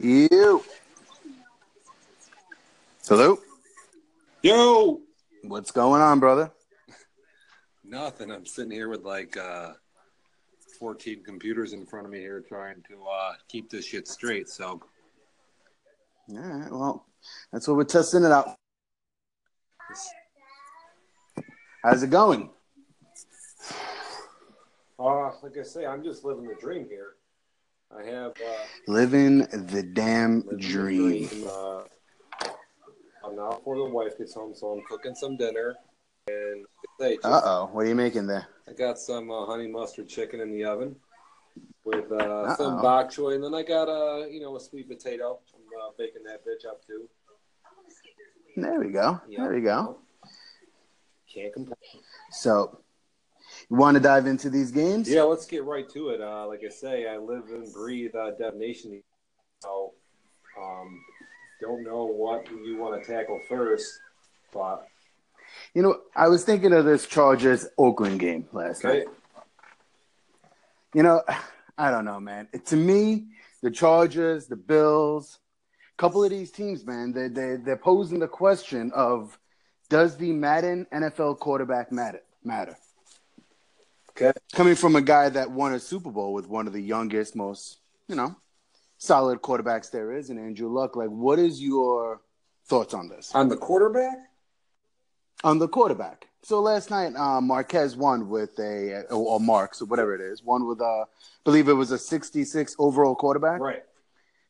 You. Hello. Yo, What's going on, brother? nothing. I'm sitting here with like uh, 14 computers in front of me here, trying to uh, keep this shit straight. So, All right. Well, that's what we're testing it out. How's it going? uh, like I say, I'm just living the dream here. I have uh, Living the damn living the dream. Uh, I'm now before the wife gets home, so I'm cooking some dinner. And Uh oh. What are you making there? I got some uh, honey mustard chicken in the oven with uh, some bok choy, and then I got a you know a sweet potato. I'm uh, baking that bitch up too. There we go. Yeah. There we go. Can't complain. So, you want to dive into these games? Yeah, let's get right to it. Uh, like I say, I live and breathe uh, Dev Nation. So, um, don't know what you want to tackle first, but You know, I was thinking of this Chargers Oakland game last night. You know, I don't know, man. To me, the Chargers, the Bills, a couple of these teams, man, they they they're posing the question of does the Madden NFL quarterback matter? Matter. Okay. Coming from a guy that won a Super Bowl with one of the youngest, most you know, solid quarterbacks there is, and Andrew Luck. Like, what is your thoughts on this? On the quarterback, on the quarterback. So last night, uh, Marquez won with a or, or Marks or whatever it is, won with a, I believe it was a 66 overall quarterback. right?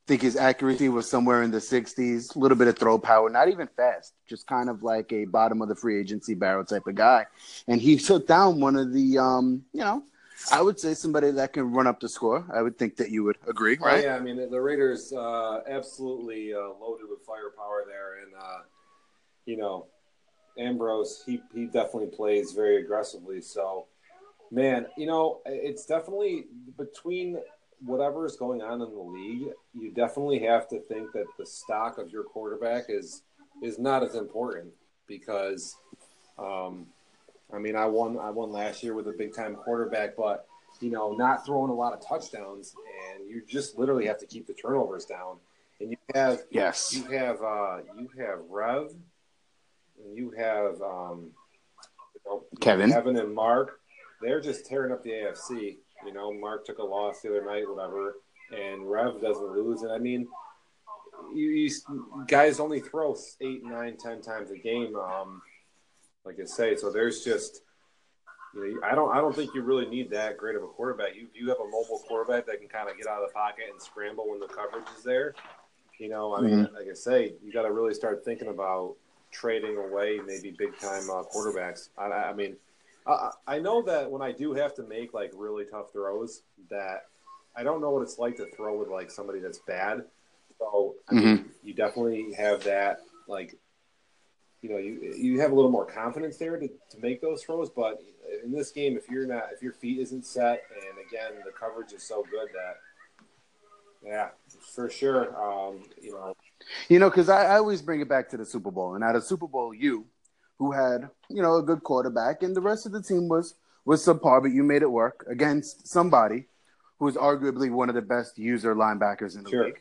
Think his accuracy was somewhere in the 60s, a little bit of throw power, not even fast, just kind of like a bottom of the free agency barrel type of guy. And he took down one of the, um, you know, I would say somebody that can run up the score. I would think that you would agree, Oh, right? yeah, I mean the Raiders uh, absolutely uh, loaded with firepower there, and uh, you know Ambrose he he definitely plays very aggressively. So, man, you know it's definitely between whatever is going on in the league, you definitely have to think that the stock of your quarterback is is not as important because, um, I mean, I won I won last year with a big time quarterback, but you know, not throwing a lot of touchdowns, and you just literally have to keep the turnovers down. And you have Yes. you have uh, you have Rev, and you have um, you know, Kevin. Kevin and Mark. They're just tearing up the AFC. You know, Mark took a loss the other night, whatever, and Rev doesn't lose. And I mean, you, you guys only throw eight, nine, ten times a game. Um, like I say, so there's just. You know, I don't. I don't think you really need that great of a quarterback. You you have a mobile quarterback that can kind of get out of the pocket and scramble when the coverage is there. You know, I mean, like I say, you got to really start thinking about trading away maybe big time uh, quarterbacks. I I mean, I, I know that when I do have to make like really tough throws, that I don't know what it's like to throw with like somebody that's bad. So I mean, you definitely have that like. You know, you you have a little more confidence there to, to make those throws, but in this game, if you're not, if your feet isn't set, and again the coverage is so good that, yeah, for sure, um, you know, You know, because I, I always bring it back to the Super Bowl, and at a Super Bowl, you, who had you know a good quarterback, and the rest of the team was was subpar, but you made it work against somebody who is arguably one of the best user linebackers in the Sure. league,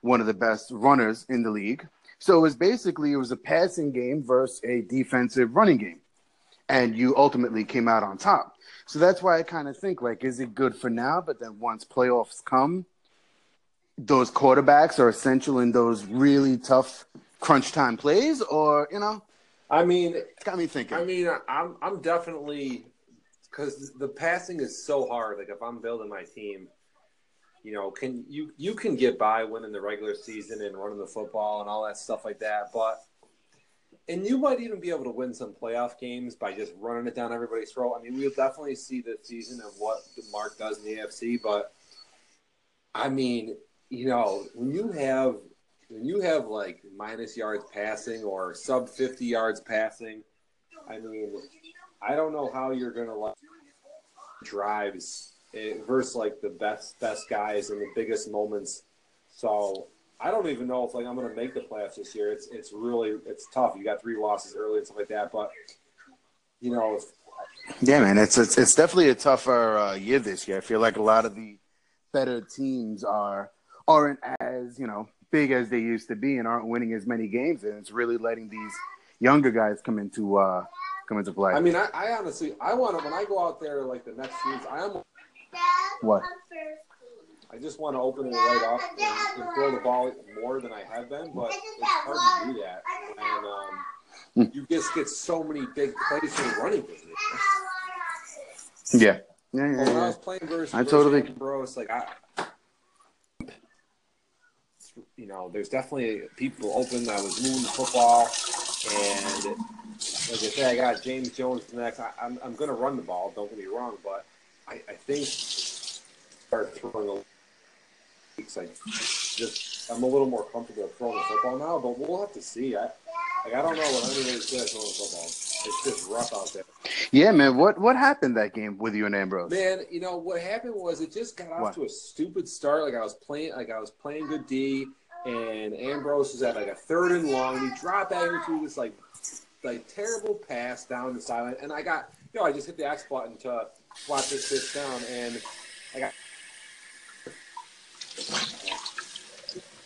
one of the best runners in the league. So it was basically it was a passing game versus a defensive running game, and you ultimately came out on top. So that's why I kind of think like, is it good for now? But then once playoffs come, those quarterbacks are essential in those really tough crunch time plays, or you know, I mean, it's got me thinking. I mean, I'm I'm definitely because the passing is so hard. Like if I'm building my team, you know, can you you can get by winning the regular season and running the football and all that stuff like that, but and you might even be able to win some playoff games by just running it down everybody's throat. I mean, we'll definitely see the season of what Mark does in the AFC, but I mean, you know, when you have when you have like minus yards passing or sub fifty yards passing, I mean, I don't know how you're gonna like drives eh, versus like the best best guys in the biggest moments. So I don't even know if like I'm gonna make the playoffs this year. It's it's really it's tough. You got three losses early and stuff like that, but you know, Yeah, man, it's it's, it's definitely a tougher uh, year this year. I feel like a lot of the better teams are aren't as you know big as they used to be and aren't winning as many games, and it's really letting these younger guys come into uh, come into play. I mean, I, I honestly, I want to when I go out there like the next years, I am. What? I just want to open it right up and, and throw the ball more than I have been, but it's hard to do that. And um, you just get so many big plays the running game. yeah. Yeah, yeah, When I was playing versus, I versus totally- Ambrose, like I, you know, there's definitely people open. I was moving the football, and like I said, I got James Jones next. I, I'm I'm going to run the ball. Don't get me wrong, but I, I think start throwing a weeks. I just I'm a little more comfortable throwing the football now, but we'll have to see. I like I don't know what anybody's good at throwing the football. It's just rough out there. Yeah, man. What what happened that game with you and Ambrose? Man, you know what happened was it just got off What? to a stupid start. Like I was playing, like I was playing good D, and Ambrose was at like a third and long. And he dropped back into this like like terrible pass down the sideline, and I got you know I just hit the X button to watch this shit down, and I got.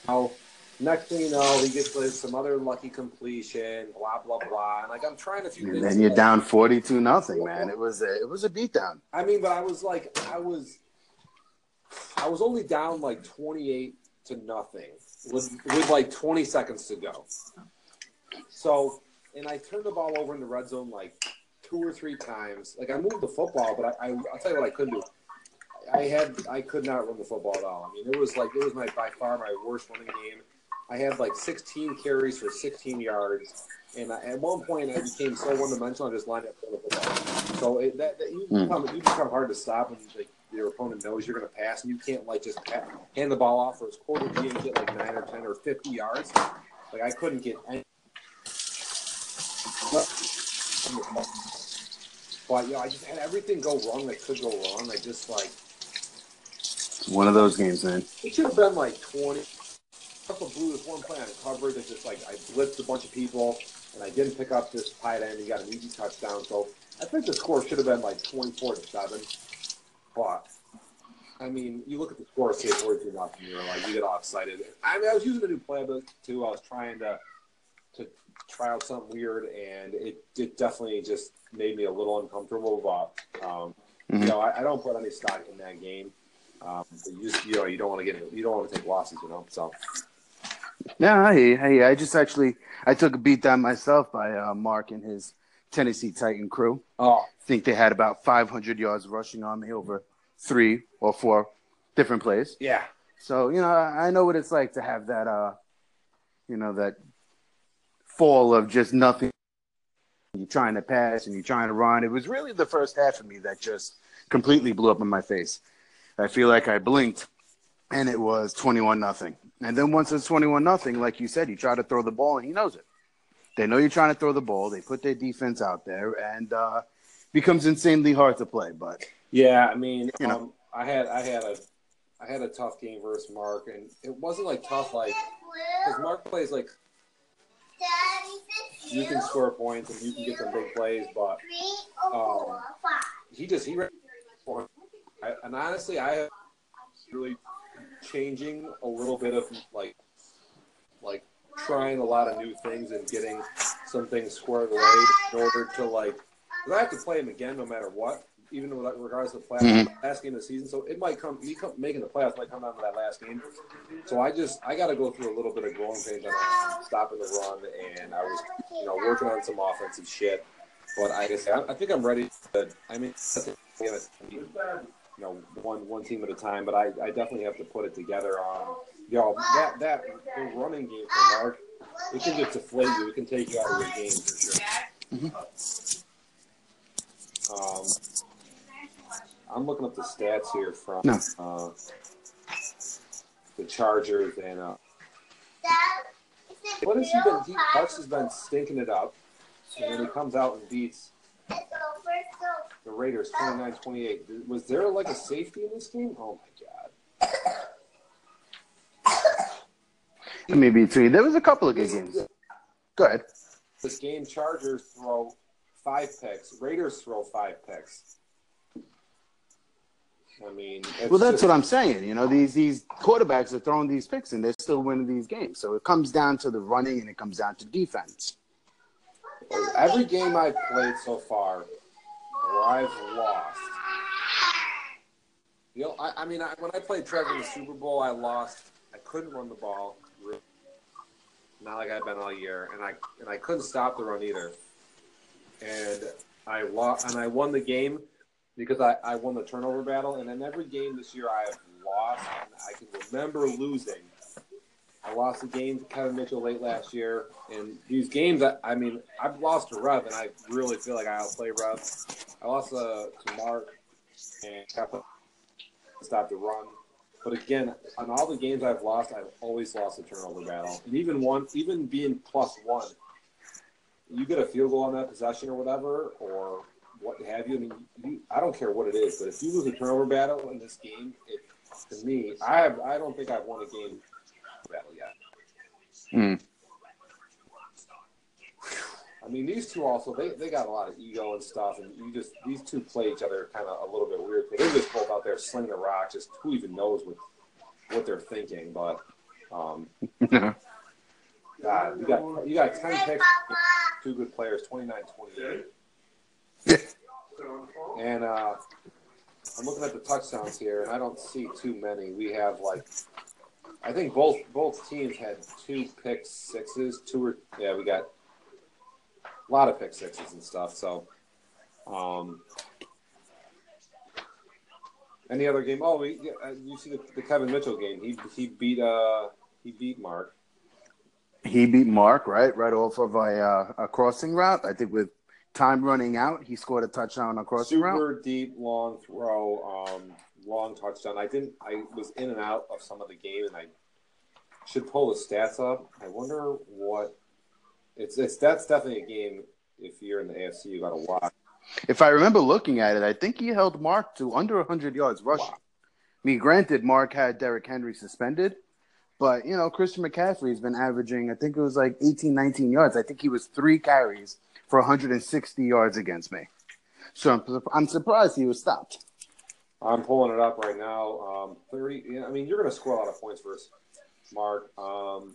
Oh, next thing you know, he gets like, some other lucky completion, blah blah blah, and like I'm trying to few And then you're down forty two nothing, man. It was a it was a beatdown. I mean, but I was like, I was, I was only down like twenty-eight to nothing with with like twenty seconds to go. So, and I turned the ball over in the red zone like two or three times. Like I moved the football, but I, I I'll tell you what I couldn't do. I had I could not run the football at all. I mean, it was like it was my by far my worst running game. I had like 16 carries for 16 yards, and I, at one point I became so one-dimensional. I just lined up for the football. So it, that, that you, Hmm. become, you become hard to stop when like, your opponent knows you're going to pass, and you can't like just pa- hand the ball off for his quarter D and get like nine 10 or 50 yards. Like I couldn't get any. But yeah, I just had everything go wrong that could go wrong. I just like One of those games, man. it should have been like 20. Buffalo blew this one play on coverage. It's just like I blitzed a bunch of people and I didn't pick up this tight end. He got an easy touchdown. So I think the score should have been like 24 to 7. But, I mean, you look at the score, say 42 nothing, you're like, you get all excited. I mean, I was using a new playbook too. I was trying to to try out something weird, and it, it definitely just made me a little uncomfortable. But, um, Mhm. you know, I, I don't put any stock in that game. Um, but you just, you know, you don't want to get, you don't want to take losses, you know. So Yeah, hey, hey, I just actually I took a beat down myself by uh, Mark and his Tennessee Titan crew. oh, I think they had about 500 yards rushing on me over three or four different plays. yeah, So you know, I know what it's like to have that, uh, you know, that fall of just nothing. You're trying to pass and you're trying to run. It was really the first half of me that just completely blew up in my face. I feel like I blinked, and it was 21 nothing. And then once it's 21 nothing, like you said, you try to throw the ball, and he knows it. They know you're trying to throw the ball. They put their defense out there, and uh, becomes insanely hard to play. But yeah. I mean, You know. um, I had, I had a, I had a tough game versus Mark, and it wasn't like tough, like because Mark plays like you can score points and you can get some big plays, but um, he just he ran for I, and honestly, I have really changing a little bit of like like trying a lot of new things and getting some things squared away in order to like. 'Cause I have to play him again no matter what, even regardless of the playoffs, Mhm. last game of the season. So it might come me come, making the playoffs might come down to that last game. So I just I got to go through a little bit of growing pains on stopping the run, and I was you know working on some offensive shit. But I just, I, I think I'm ready. To, I mean, you know, one one team at a time. But I, I definitely have to put it together. On you know that that the running game for Mark, it can just deflate you. It can take you out of your game for sure. Um, I'm looking up the stats here from No. uh, the Chargers and uh, what has he been? He, Parks has been stinking it up, and then he comes out and beats the Raiders 29-28. Was there like a safety in this game? Oh my god! maybe three. there was a couple of good games. Go ahead. This game, Chargers throw five picks. Raiders throw five picks. I mean, well, that's just, what I'm saying. You know, these these quarterbacks are throwing these picks and they're still winning these games. So it comes down to the running and it comes down to defense. Every game I've played so far, where I've lost. You know, I, I mean, I, when I played Trevor in the Super Bowl, I lost. I couldn't run the ball. Not like I've been all year, and I and I couldn't stop the run either. And I lost, and I won the game because I, I won the turnover battle. And in every game this year, I have lost, and I can remember losing. I lost a game to Kevin Mitchell late last year, and these games, I, I mean, I've lost to Rev, and I really feel like I outplay Rev. I lost uh, to Mark and stopped the run. But again, on all the games I've lost, I've always lost a turnover battle, and even one, even being plus one, you get a field goal on that possession or whatever, or what have you. I mean, you, I don't care what it is, but if you lose a turnover battle in this game, it, to me, I have, I don't think I've won a game battle yet. Mm. I mean, these two also they, they got a lot of ego and stuff, and you just these two play each other kind of a little bit weird. They're just both out there slinging the rock. Just who even knows what what they're thinking? But um, God, you got you got ten picks, two good players, 29-28. And uh, I'm looking at the touchdowns here, and I don't see too many. We have like I think both both teams had two pick sixes. Two or yeah, we got a lot of pick sixes and stuff. So, um, any other game? Oh, we, uh, you see the, the, Kevin Mitchell game? He he beat uh he beat Mark. He beat Mark right right off of a uh, a crossing route. I think with time running out, he scored a touchdown across Super route. Super deep long throw, um, long touchdown. I didn't. I was in and out of some of the game, and I should pull the stats up. I wonder what it's it's that's definitely a game. If you're in the AFC, you got to watch. If I remember looking at it, I think he held Mark to under 100 yards rushing. Wow. I mean, granted, Mark had Derrick Henry suspended, but you know, Christian McCaffrey has been averaging, I think it was like 18, 19 yards. I think he was three carries for 160 yards against me. So I'm, I'm surprised he was stopped. I'm pulling it up right now. Um, 30. I mean, you're going to score a lot of points for us, Mark. Um,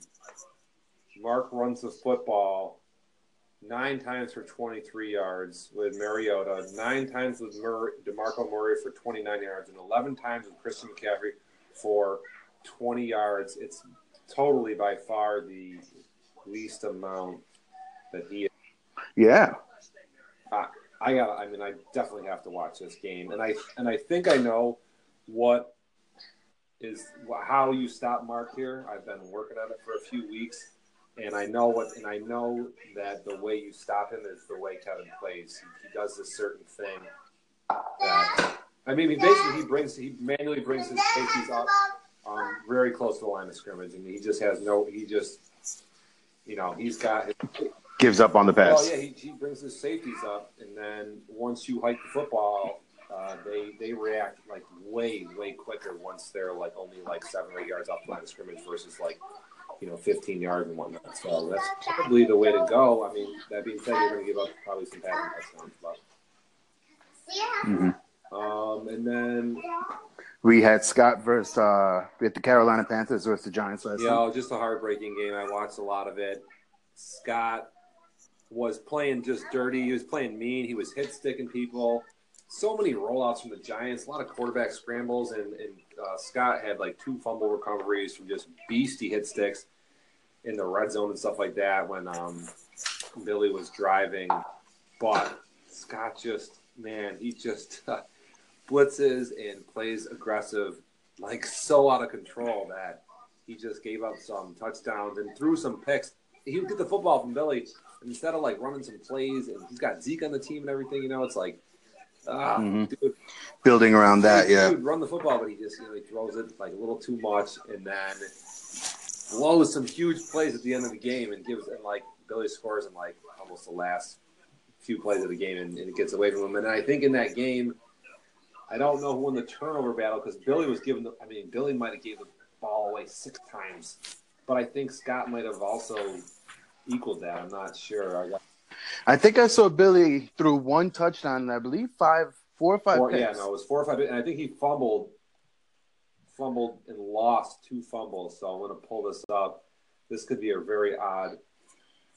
Mark runs the football nine times for 23 yards with Mariota, nine times with Murray, DeMarco Murray for 29 yards, and 11 times with Christian McCaffrey for 20 yards. It's totally by far the least amount that he. Yeah. I, I got. I mean, I definitely have to watch this game, and I and I think I know what is how you stop Mark here. I've been working on it for a few weeks and I know what, and I know that the way you stop him is the way Kevin plays. He, he does this certain thing that I mean, he basically he brings he manually brings his safeties up um, very close to the line of scrimmage, and he just has no. He just, you know, he's got his, gives up on the pass. Oh yeah, he, he brings his safeties up, and then once you hike the football, uh, they they react like way way quicker once they're like only like seven or eight yards off the line of scrimmage versus like you know, 15 yards and whatnot. So that's probably the way to go. I mean, that being said, you're going to give up probably some passing touchdowns, but. Mm-hmm. Um, and then we had Scott versus uh, we had the Carolina Panthers versus the Giants last. Yeah, just a heartbreaking game. I watched a lot of it. Scott was playing just dirty. He was playing mean. He was hit sticking people. So many rollouts from the Giants. A lot of quarterback scrambles, and, and uh, Scott had like two fumble recoveries from just beastie hit sticks in the red zone and stuff like that when um, Billy was driving. But Scott just, man, he just uh, blitzes and plays aggressive, like so out of control that he just gave up some touchdowns and threw some picks. He would get the football from Billy, instead of like running some plays, and he's got Zeke on the team and everything, you know, it's like, ah, mm-hmm. dude, building around that, he, yeah. He would run the football, but he just, you know, he throws it like a little too much, and then blows some huge plays at the end of the game and gives and like Billy scores in like almost the last few plays of the game and, and it gets away from him. And I think in that game, I don't know who won the turnover battle because Billy was given. The, I mean, Billy might have gave the ball away six times, but I think Scott might have also equaled that. I'm not sure. I, got... I think I saw Billy threw one touchdown and I believe five four or five Four, yeah, no, it was four or five, and I think he fumbled, fumbled and lost two fumbles. So I'm going to pull this up. This could be a very odd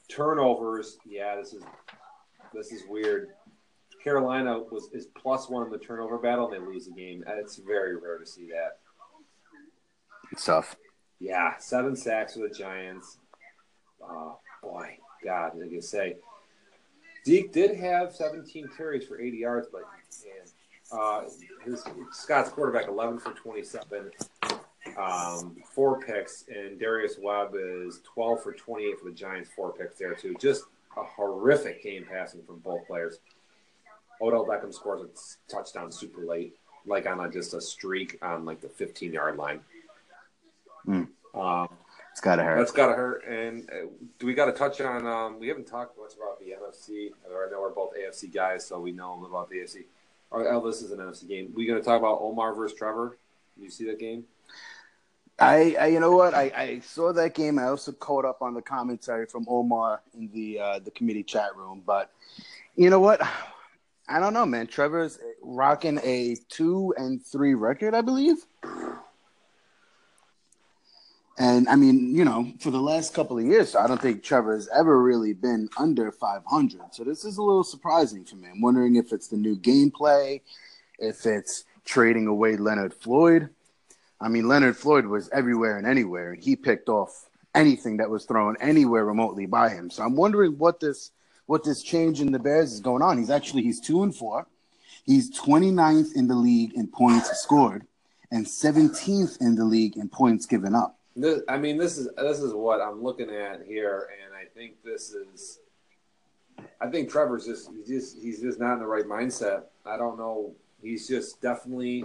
turnovers. Yeah, this is this is weird. Carolina was is plus one in the turnover battle, and they lose the game. Uh, it's very rare to see that. It's tough. Yeah, seven sacks for the Giants. Oh boy, God, I say, Zeke did have 17 carries for 80 yards, but uh, his Scott's quarterback 11 for 27, um, four picks, and Davis Webb is 12 for 28 for the Giants, four picks there too. Just a horrific game passing from both players. Odell Beckham scores a touchdown super late, like on a, just a streak on like the 15 yard line. Mm. Um, It's got to hurt. that's got to hurt. And uh, do we got to touch on? Um, we haven't talked much about the NFC. I know we're both AFC guys, so we know a little about the AFC. Oh, this is an NFC game. We going to talk about Omar versus Trevor? You see that game? I, I, you know what? I, I saw that game. I also caught up on the commentary from Omar in the uh, the committee chat room. But you know what? I don't know, man. Trevor's rocking a two and three record, I believe. And I mean, you know, for the last couple of years, I don't think Trevor has ever really been under 500. So this is a little surprising for me. I'm wondering if it's the new gameplay, if it's trading away Leonard Floyd. I mean, Leonard Floyd was everywhere and anywhere, and he picked off anything that was thrown anywhere remotely by him. So I'm wondering what this what this change in the Bears is going on. He's actually he's two and four. He's 29th in the league in points scored and 17th in the league in points given up. This, I mean, this is this is what I'm looking at here, and I think this is. I think Trevor's just he's just he's just not in the right mindset. I don't know. He's just definitely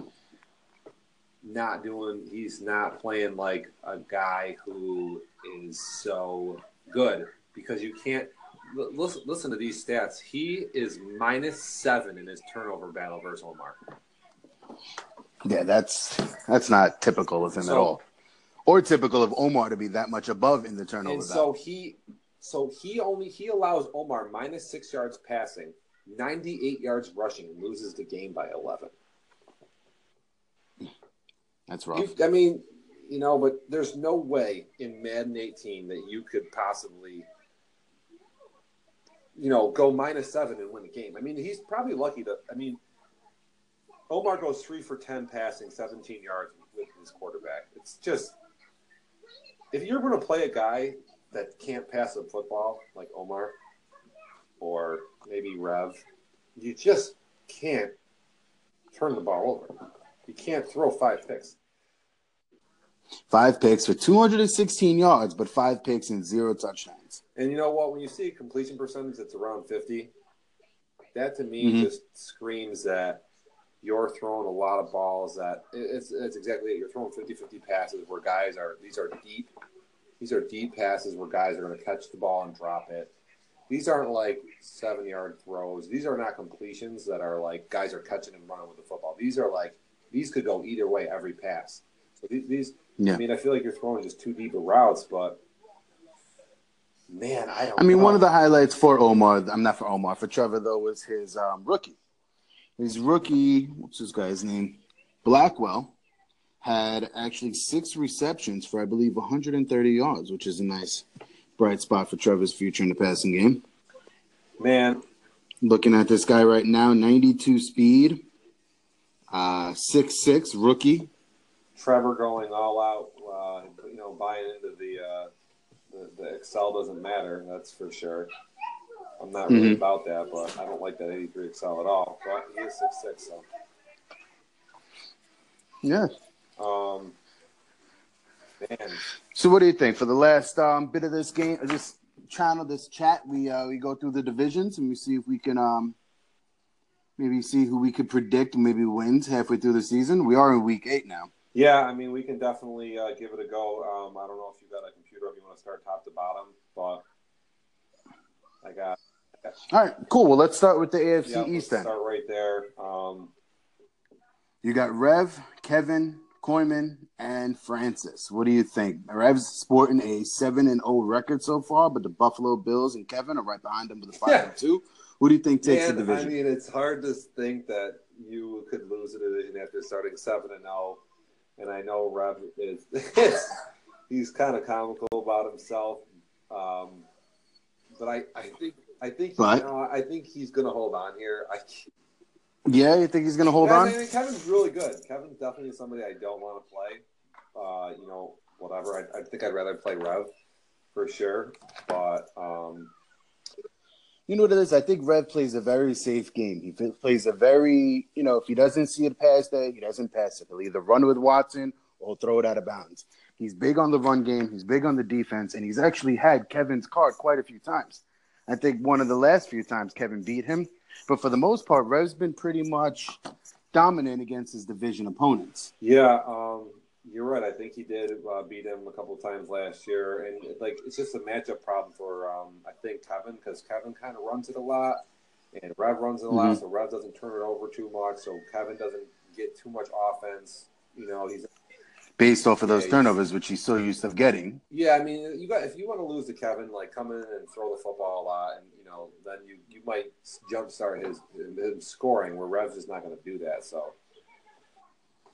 not doing. He's not playing like a guy who is so good because you can't listen. Listen to these stats. He is minus seven in his turnover battle versus Omar. Yeah, that's that's not typical of him So- at all. Or typical of Omar to be that much above in the turnover. And so battle. he, so he only he allows Omar minus six yards passing, ninety eight yards rushing, and loses the game by eleven. that's rough. You- I mean, you know, but there's no way in Madden 18 that you could possibly, you know, go minus seven and win the game. I mean, he's probably lucky to. I mean, Omar goes three for ten passing, 17 yards with his quarterback. It's just if you're going to play a guy that can't pass a football like Omar or maybe Rev, you just can't turn the ball over. You can't throw five picks. Five picks for 216 yards, but five picks and zero touchdowns. And you know what? When you see a completion percentage that's around 50, that to me Mhm. just screams that you're throwing a lot of balls that it's, it's exactly it. You're throwing 50 50 passes where guys are, these are deep, these are deep passes where guys are going to catch the ball and drop it. These aren't like seven yard throws. These are not completions that are like guys are catching and running with the football. These are like, these could go either way every pass. So these, these Yeah. I mean, I feel like you're throwing just too deep of routes, but man, I don't I mean, know. one of the highlights for Omar, I'm not for Omar, for Trevor, though, was his um, rookie. His rookie, what's this guy's name? Blackwell had actually six receptions for, I believe, 130 yards, which is a nice bright spot for Trevor's future in the passing game. Man, Looking at this guy right now, 92 speed, uh, 6'6, rookie. Trevor going all out, uh, you know, buying into the, uh, the the Excel doesn't matter. That's for sure. I'm not really Mhm. about that, but I don't like that 83 Excel at all. But he is six six, so Yeah. um, man, So, what do you think for the last um, bit of this game, this channel, this chat? We uh, we go through the divisions and we see if we can um, maybe see who we could predict maybe wins halfway through the season. We are in week eight now. yeah, I mean, we can definitely uh, give it a go. Um, I don't know if you got a computer if you want to start top to bottom, but I got All right, cool. Well, let's start with the AFC yeah, East then. start right there. Um, You got Rev, Kevin, Koyman, and Francis. What do you think? Rev's sporting a seven and zero record so far, but the Buffalo Bills and Kevin are right behind them with a five Yeah. and two. Who do you think takes Man, the division? I mean, it's hard to think that you could lose a division after starting seven and zero, and I know Rev is he's kind of comical about himself, um, but I, I think I think But- you know, I think he's going to hold on here. I Yeah, you think he's going to hold on? I mean, Kevin's really good. Kevin's definitely somebody I don't want to play. Uh, you know, whatever. I, I think I'd rather play Rev for sure. But um, You know what it is? I think Rev plays a very safe game. He plays a very, you know, if he doesn't see it past that, he doesn't pass it. He'll either run with Watson or throw it out of bounds. He's big on the run game. He's big on the defense, and he's actually had Kevin's card quite a few times. I think one of the last few times Kevin beat him, but for the most part, Rev's been pretty much dominant against his division opponents. yeah, um, you're right. I think he did uh, beat him a couple times last year, and like it's just a matchup problem for um, I think Kevin because Kevin kind of runs it a lot, and Rev runs it a lot, so Rev doesn't turn it over too much, so Kevin doesn't get too much offense. You know, he's Based off of those Yeah, turnovers, which he's so used to getting. Yeah, I mean, you got if you want to lose to Kevin, like come in and throw the football a lot, and you know, then you you might jumpstart his his scoring. Where Revs is not going to do that. So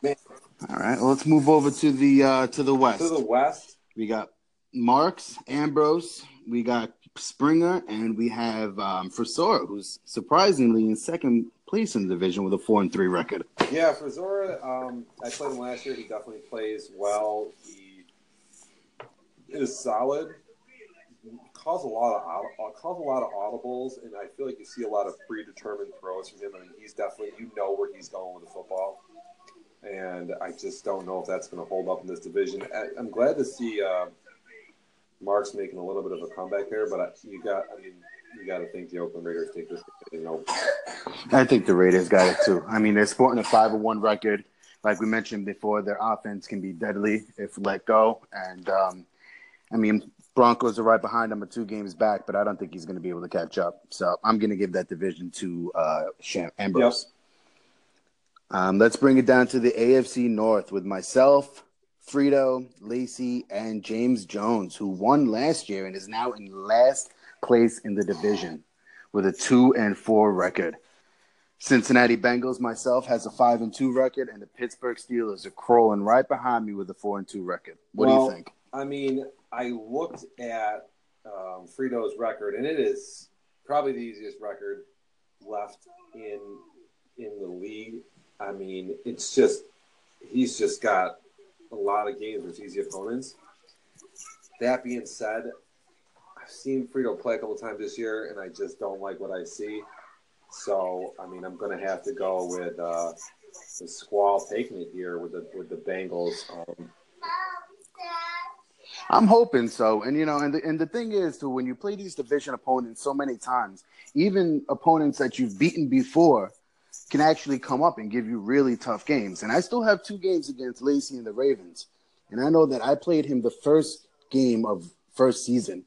All right, well, let's move over to the uh, to the west. to the West, We got Marks, Ambrose, we got Springer, and we have um, Frisora, who's surprisingly in second place in the division with a four and three record. yeah, for Zora, um, I played him last year. He definitely plays well. He is solid. Calls a lot of aud- calls a lot of audibles, and I feel like you see a lot of predetermined throws from him. I mean, he's definitely you know where he's going with the football. and I just don't know if that's going to hold up in this division. I, I'm glad to see uh, Mark's making a little bit of a comeback there, but I, you got, I mean, you got to think the Oakland Raiders take this. You know, I think the Raiders got it too. I mean, they're sporting a five and one record. Like we mentioned before, their offense can be deadly if let go. And um, I mean, Broncos are right behind them, two games back, but I don't think he's going to be able to catch up. So I'm going to give that division to uh, Sham- Ambrose. Um, let's bring it down to the AFC North with myself, Frito, Lacey, and James Jones, who won last year and is now in last place in the division with a two and four record. Cincinnati Bengals, myself, has a five and two record, and the Pittsburgh Steelers are crawling right behind me with a four and two record. What do you think? I mean, I looked at um, Frito's record, and it is probably the easiest record left in in the league. I mean, it's just he's just got a lot of games with easy opponents. That being said, I've seen Frito play a couple times this year, and I just don't like what I see. So, I mean, I'm going to have to go with uh, the Squall taking it here with the with the Bengals. Um, I'm hoping so. And you know, and the, and the thing is, too, when you play these division opponents so many times, even opponents that you've beaten before can actually come up and give you really tough games. And I still have two games against Lacey and the Ravens, and I know that I played him the first game of first season,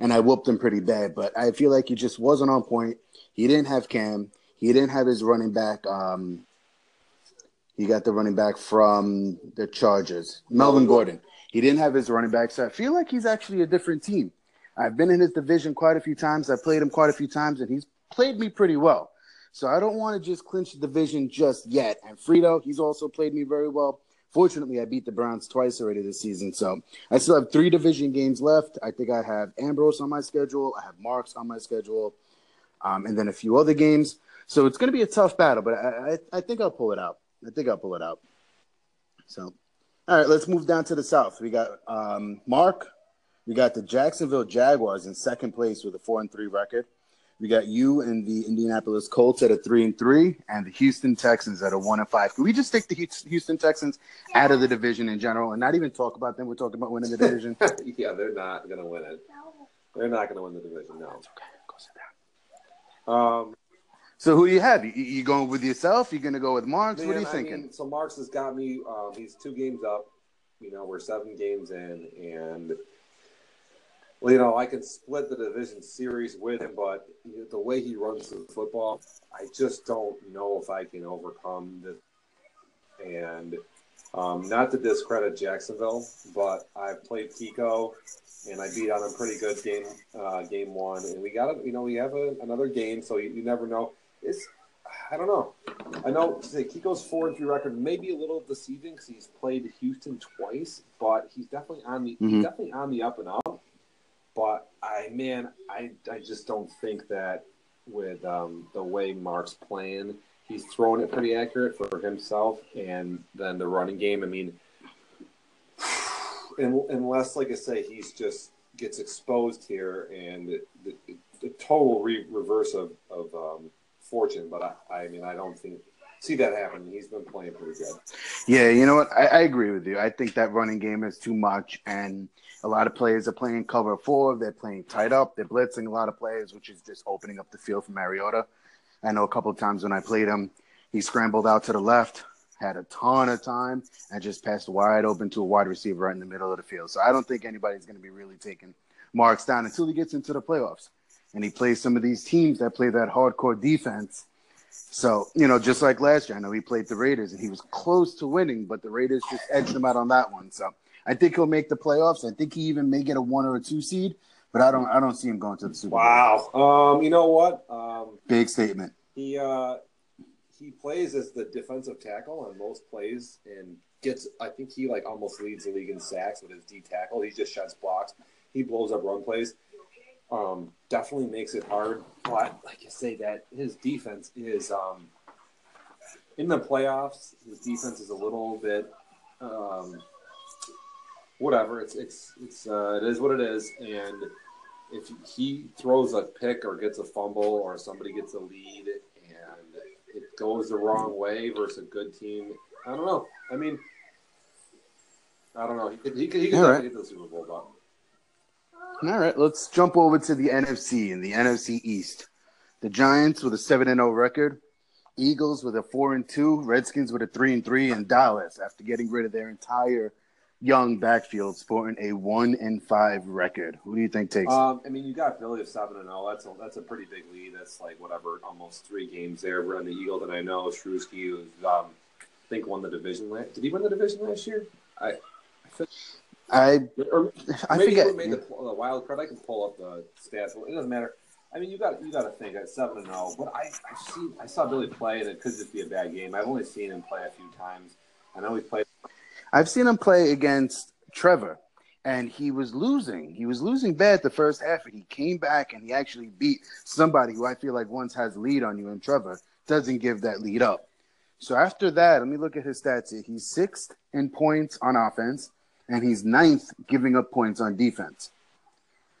and I whooped him pretty bad. But I feel like he just wasn't on point. He didn't have Cam. He didn't have his running back. Um, he got the running back from the Chargers, Melvin Gordon. He didn't have his running back, so I feel like he's actually a different team. I've been in his division quite a few times. I played him quite a few times, and he's played me pretty well. So I don't want to just clinch the division just yet. And Frito, he's also played me very well. Fortunately, I beat the Browns twice already this season, so I still have three division games left. I think I have Ambrose on my schedule. I have Marks on my schedule, um, and then a few other games. So it's going to be a tough battle, but I, I, I think I'll pull it out. I think I'll pull it out. So, all right, let's move down to the south. We got um, Mark. We got the Jacksonville Jaguars in second place with a four and three record. We got you and the Indianapolis Colts at a three and three, and the Houston Texans at a one and five. Can we just take the Houston Texans out of the division in general and not even talk about them? We're talking about winning the division. yeah, they're not going to win it. They're not going to win the division. No. Okay. Go sit down. Um, So who do you have? You, you going with yourself? You going to go with Marks? what are man, you I thinking? mean, so Marks has got me. Um, he's two games up. You know, we're seven games in, and well, you know, I can split the division series with him, but the way he runs the football, I just don't know if I can overcome this. And um, not to discredit Jacksonville, but I've played Pico, and I beat on him pretty good game uh, game one, and we got to, you know, we have a, another game, so you, you never know. It's I don't know. I know say Kiko's four and three record may be a little deceiving because he's played Houston twice, but he's definitely on the Mhm. he's definitely on the up and up. But I man, I I just don't think that with um, the way Mark's playing, he's throwing it pretty accurate for himself, and then the running game. I mean, unless like I say, he's just gets exposed here and the, total re- reverse of of um, fortune. But I, I mean, I don't think see that happen. He's been playing pretty good. Yeah, you know what? I, I agree with you. I think that running game is too much, and a lot of players are playing cover four. They're playing tight up. They're blitzing a lot of players, which is just opening up the field for Mariota. I know a couple of times when I played him, he scrambled out to the left, had a ton of time, and just passed wide open to a wide receiver right in the middle of the field. So I don't think anybody's going to be really taking marks down until he gets into the playoffs. And he plays some of these teams that play that hardcore defense. So, you know, just like last year, I know he played the Raiders and he was close to winning, but the Raiders just edged him out on that one. So I think he'll make the playoffs. I think he even may get a one or a two seed, but I don't I don't see him going to the Super Bowl. Wow. Um, you know what? Um, Big statement. he uh, he plays as the defensive tackle on most plays and gets. I think he like almost leads the league in sacks with his D tackle. He just shuts blocks. He blows up run plays. Um, definitely makes it hard. But like I say, that his defense is um, in the playoffs. His defense is a little bit. Um, whatever. It's it's it's uh, it is what it is, and if he throws a pick or gets a fumble or somebody gets a lead and it goes the wrong way versus a good team, I don't know. I mean, I don't know. He could he could, he could right. get the Super Bowl, but All right, let's jump over to the NFC in the NFC East. The Giants with a seven and zero record, Eagles with a four and two, Redskins with a three and three, and Dallas after getting rid of their entire young backfield, sporting a one and five record. Who do you think takes? um, I mean, you got Philly of seven and zero. That's a that's a pretty big lead. That's like whatever, almost three games there. We're on the Eagles, and I know Shrewsky was um, I think won the division. Last, did he win the division last year? I, I feel I Or I maybe forget. made the, the wild card. I can pull up the stats. It doesn't matter. I mean, you got you got to think at seven and zero. But I I see I saw Billy play, and it could just be a bad game. I've only seen him play a few times. I know he's played. I've seen him play against Trevor, and he was losing. He was losing bad the first half, and he came back and he actually beat somebody who I feel like once has lead on you, and Trevor doesn't give that lead up. So after that, let me look at his stats here. He's sixth in points on offense, and he's ninth giving up points on defense.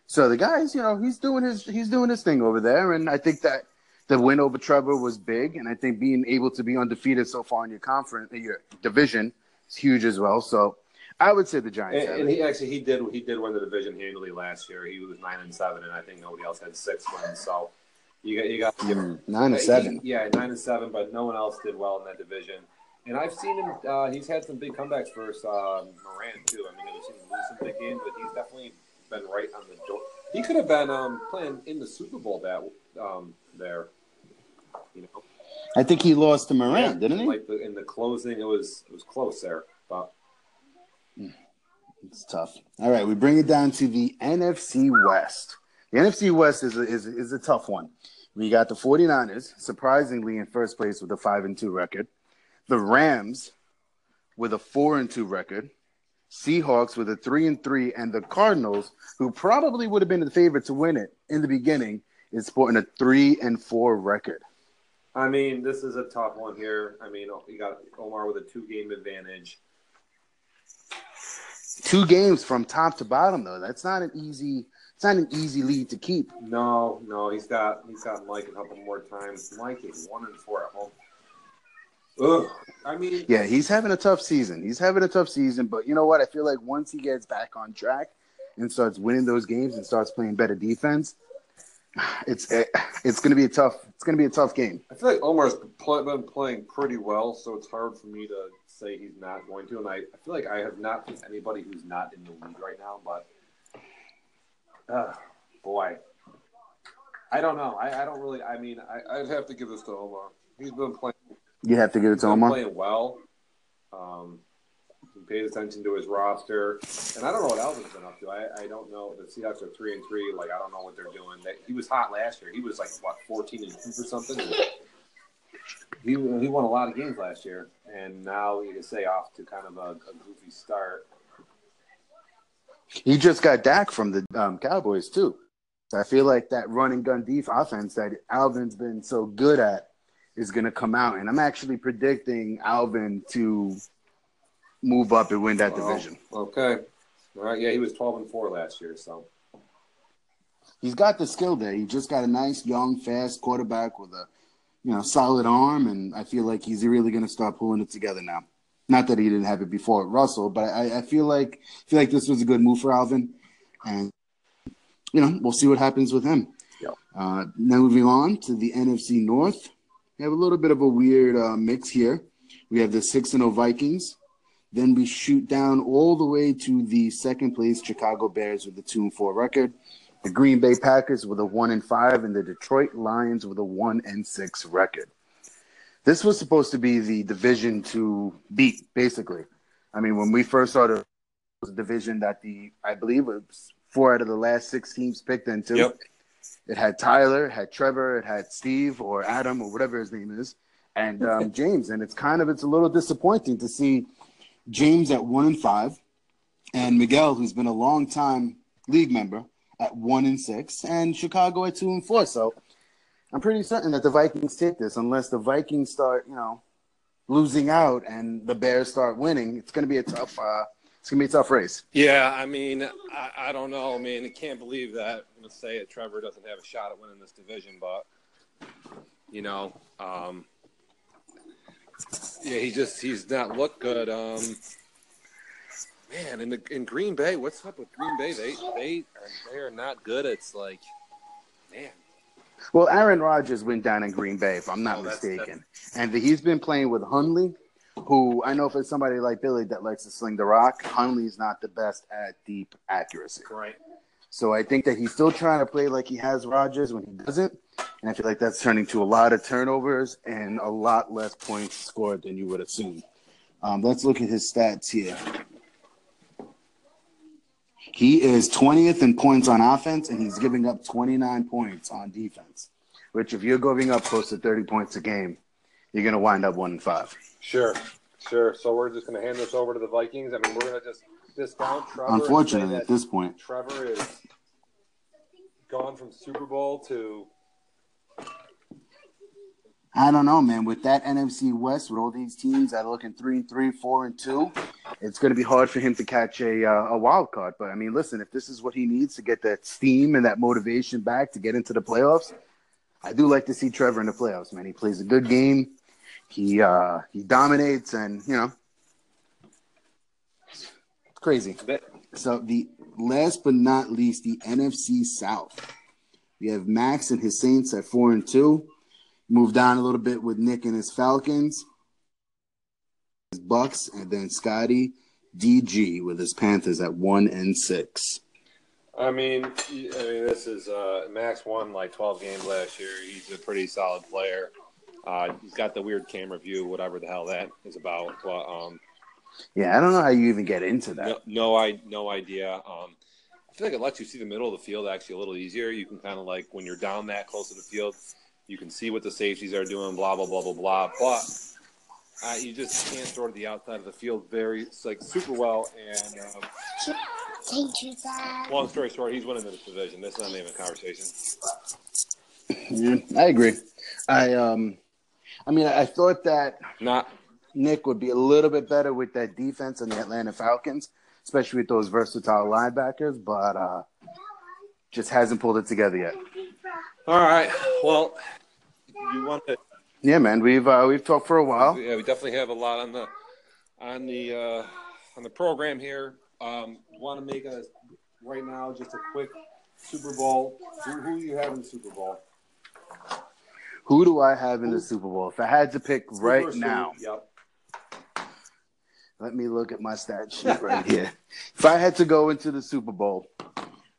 So the guys, you know, he's doing his he's doing his thing over there, and I think that the win over Trevor was big, and I think being able to be undefeated so far in your conference, your division, is huge as well. So I would say the Giants. And, and he actually he did he did win the division handily last year. He was nine and seven, and I think nobody else had six wins. So you got you got to give him Mm, nine and seven. He- yeah, nine and seven, but no one else did well in that division. And I've seen him. Uh, he's had some big comebacks versus uh, Moran too. I mean, I've seen him lose some big games, but he's definitely been right on the door. He could have been um, playing in the Super Bowl that um, there. You know, I think he lost to Moran, Yeah, didn't he? Like the, in the closing, it was it was close there, but It's tough. All right, we bring it down to the NFC West. The NFC West is a, is, is a tough one. We got the 49ers, surprisingly in first place with a 5 and 2 record. The Rams with a 4 and 2 record. Seahawks with a 3 and 3 and the Cardinals, who probably would have been the favorite to win it in the beginning, is sporting a 3 and 4 record. I mean, this is a tough one here. I mean, you got Omar with a two game advantage. Two games from top to bottom though. That's not an easy it's not an easy lead to keep. No, no, he's got he's got Mike a couple more times. Mike is one and four at home. Ugh. I mean, Yeah, he's having a tough season. He's having a tough season, but you know what? I feel like once he gets back on track and starts winning those games and starts playing better defense, it's it's going to be a tough it's going to be a tough game. I feel like Omar's been playing pretty well, so it's hard for me to say he's not going to. And I, I feel like I have not seen anybody who's not in the league right now, but uh, boy, I don't know. I, I don't really. I mean, I, I'd have to give this to Omar. He's been playing, You have to give it to Omar. playing well. Um, he pays attention to his roster, and I don't know what Alvin's been up to. I, I don't know. The Seahawks are three and three. Like I don't know what they're doing. They, he was hot last year. He was like what fourteen and two or something. he he won a lot of games last year, and now you can say off to kind of a, a goofy start. He just got Dak from the um, Cowboys too. So I feel like that running gun deep offense that Alvin's been so good at is going to come out, and I'm actually predicting Alvin to move up and win that Well, division. Okay, all right. Yeah, he was twelve and four last year, so He's got the skill there. He just got a nice, young, fast quarterback with a, you know, solid arm, and I feel like he's really going to start pulling it together now. Not that he didn't have it before at Russell, but I, I feel like feel like this was a good move for Alvin, and you know we'll see what happens with him. Yep. Uh, now moving on to the NFC North, we have a little bit of a weird uh, mix here. We have the six and zero Vikings. Then we shoot down all the way to the second place Chicago Bears with a two and four record the Green Bay Packers with a one and five, and the Detroit Lions with a one and six record. This was supposed to be the division to beat, basically. I mean, when we first started, the division that the I believe it was four out of the last six teams picked into. Yep. It had Tyler, it had Trevor, it had Steve or Adam or whatever his name is, and um, James. And it's kind of it's a little disappointing to see James at one and five, and Miguel, who's been a long time league member, at one and six, and Chicago at two and four. So I'm pretty certain that the Vikings take this, unless the Vikings start, you know, losing out and the Bears start winning. It's going to be a tough. Uh, it's going to be a tough race. yeah. I mean, I, I don't know. I mean, I can't believe that. I'm gonna say it. Trevor doesn't have a shot at winning this division, but you know, um, yeah, he just he's not looked good. Um, man, in the in Green Bay, what's up with Green Bay? They they are they are not good. It's like, man, Well, Aaron Rodgers went down in Green Bay, if I'm not Oh, that's- mistaken, and he's been playing with Hundley, who I know for somebody like Billy that likes to sling the rock, Hundley's not the best at deep accuracy. right. So I think that he's still trying to play like he has Rodgers when he doesn't. And I feel like that's turning to a lot of turnovers and a lot less points scored than you would assume. Um, let's look at his stats here. He is 20th in points on offense, and he's giving up 29 points on defense. Which, if you're giving up close to 30 points a game, you're going to wind up one and five. Sure, sure. So we're just going to hand this over to the Vikings. I mean, we're going to just discount Trevor. Unfortunately, at this point, Trevor is gone from Super Bowl to I don't know, man. With that NFC West, with all these teams that are looking three and three, four and two, it's going to be hard for him to catch a uh, a wild card. But I mean, listen, if this is what he needs to get that steam and that motivation back to get into the playoffs, I do like to see Trevor in the playoffs. Man, he plays a good game. He uh, he dominates, and you know, it's crazy. So the last but not least, the NFC South. We have Max and his Saints at four and two. Moved on a little bit with Nick and his Falcons, his Bucks, and then Scotty DG with his Panthers at one and six. I mean, I mean, this is uh, Max won like 12 games last year. He's a pretty solid player. Uh, he's got the weird camera view, whatever the hell that is about. But um, Yeah, I don't know how you even get into that. no, no, I no idea. Um, I feel like it lets you see the middle of the field actually a little easier. You can kind of like when you're down that close to the field, you can see what the safeties are doing. Blah blah blah blah blah. But uh, you just can't throw to the outside of the field very it's like super well. And um, Thank you, Dad. long story short, he's winning the division. That's not even a conversation. Yeah, I agree. I um, I mean, I thought that Not Nick would be a little bit better with that defense and the Atlanta Falcons, especially with those versatile linebackers, but uh, just hasn't pulled it together yet. all right. Well, you want to Yeah, man, we've uh, we've talked for a while. Yeah, we definitely have a lot on the on the uh, on the program here. Um, want to make a right now just a quick Super Bowl. Who, who do you have in the Super Bowl? Who do I have in the Super Bowl? If I had to pick right Super now, Yep. let me look at my stat sheet right here. If I had to go into the Super Bowl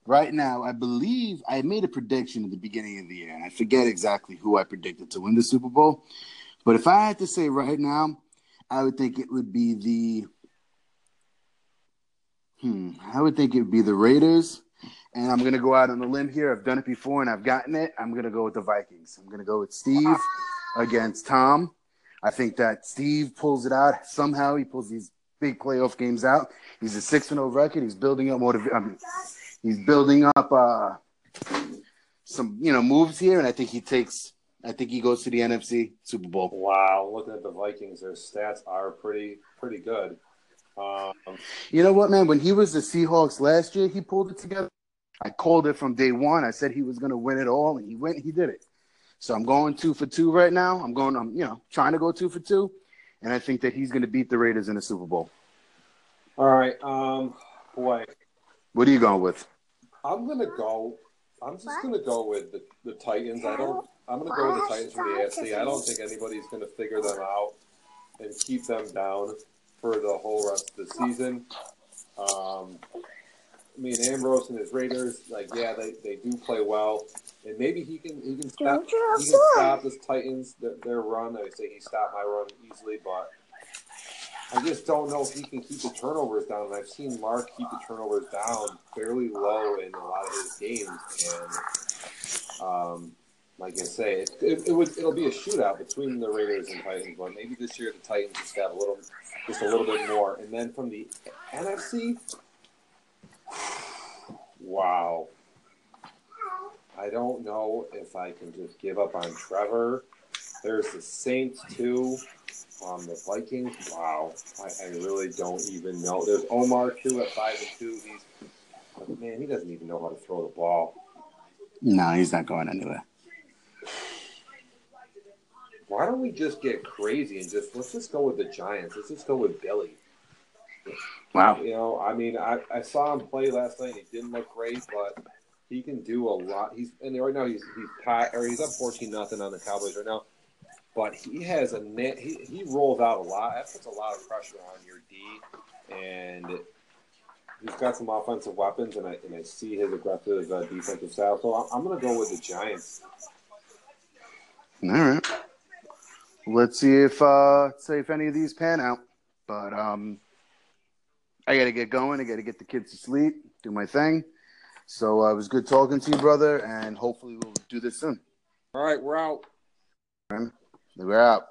right now, I believe I made a prediction at the beginning of the year, and I forget exactly who I predicted to win the Super Bowl. But if I had to say right now, I would think it would be the hmm, I would think it would be the Raiders. And I'm gonna go out on a limb here. I've done it before and I've gotten it. I'm gonna go with the Vikings. I'm gonna go with Steve against Tom. I think that Steve pulls it out somehow. He pulls these big playoff games out. He's a six and zero record. He's building up motiv- I mean, he's building up uh, some you know moves here, and I think he takes. I think he goes to the NFC Super Bowl. Wow, looking at the Vikings, their stats are pretty pretty good. Um, You know what, man? When he was the Seahawks last year, he pulled it together. I called it from day one. I said he was going to win it all, and he went. He did it. So I'm going two for two right now. I'm going. I'm you know trying to go two for two, and I think that he's going to beat the Raiders in the Super Bowl. all right, um, boy, What are you going with? I'm gonna go. I'm just gonna go with the, the Titans. I don't. I'm gonna go with the Titans from the AFC. I don't think anybody's gonna figure them out and keep them down for the whole rest of the season. Um, mean, Ambrose and his Raiders, like, yeah, they, they do play well, and maybe he can he can stop he can stop this Titans their, their run. I say he stopped my run easily, but I just don't know if he can keep the turnovers down. And I've seen Mark keep the turnovers down fairly low in a lot of his games, and um, like I say, it, it, it would it'll be a shootout between the Raiders and Titans, but maybe this year the Titans just have a little just a little bit more. And then from the NFC, wow. I don't know if I can just give up on Trevor. There's the Saints too. Um, the Vikings. Wow, I, I really don't even know. There's Omar too at five and two. He's man, he doesn't even know how to throw the ball. No, he's not going anywhere. Why don't we just get crazy and just let's just go with the Giants. Let's just go with Billy. Wow. You know, I mean, I, I saw him play last night. He didn't look great, but he can do a lot. He's and right now he's he's tied, or he's up fourteen nothing on the Cowboys right now. But he has a net. He he rolls out a lot. That puts a lot of pressure on your D, and he's got some offensive weapons. And I and I see his aggressive uh, defensive style. So I'm, I'm going to go with the Giants. All right. Let's see if uh say if any of these pan out. But um I gotta get going. I gotta get the kids to sleep, do my thing. So uh, it was good talking to you, brother, and hopefully we'll do this soon. All right, we're out. We're out.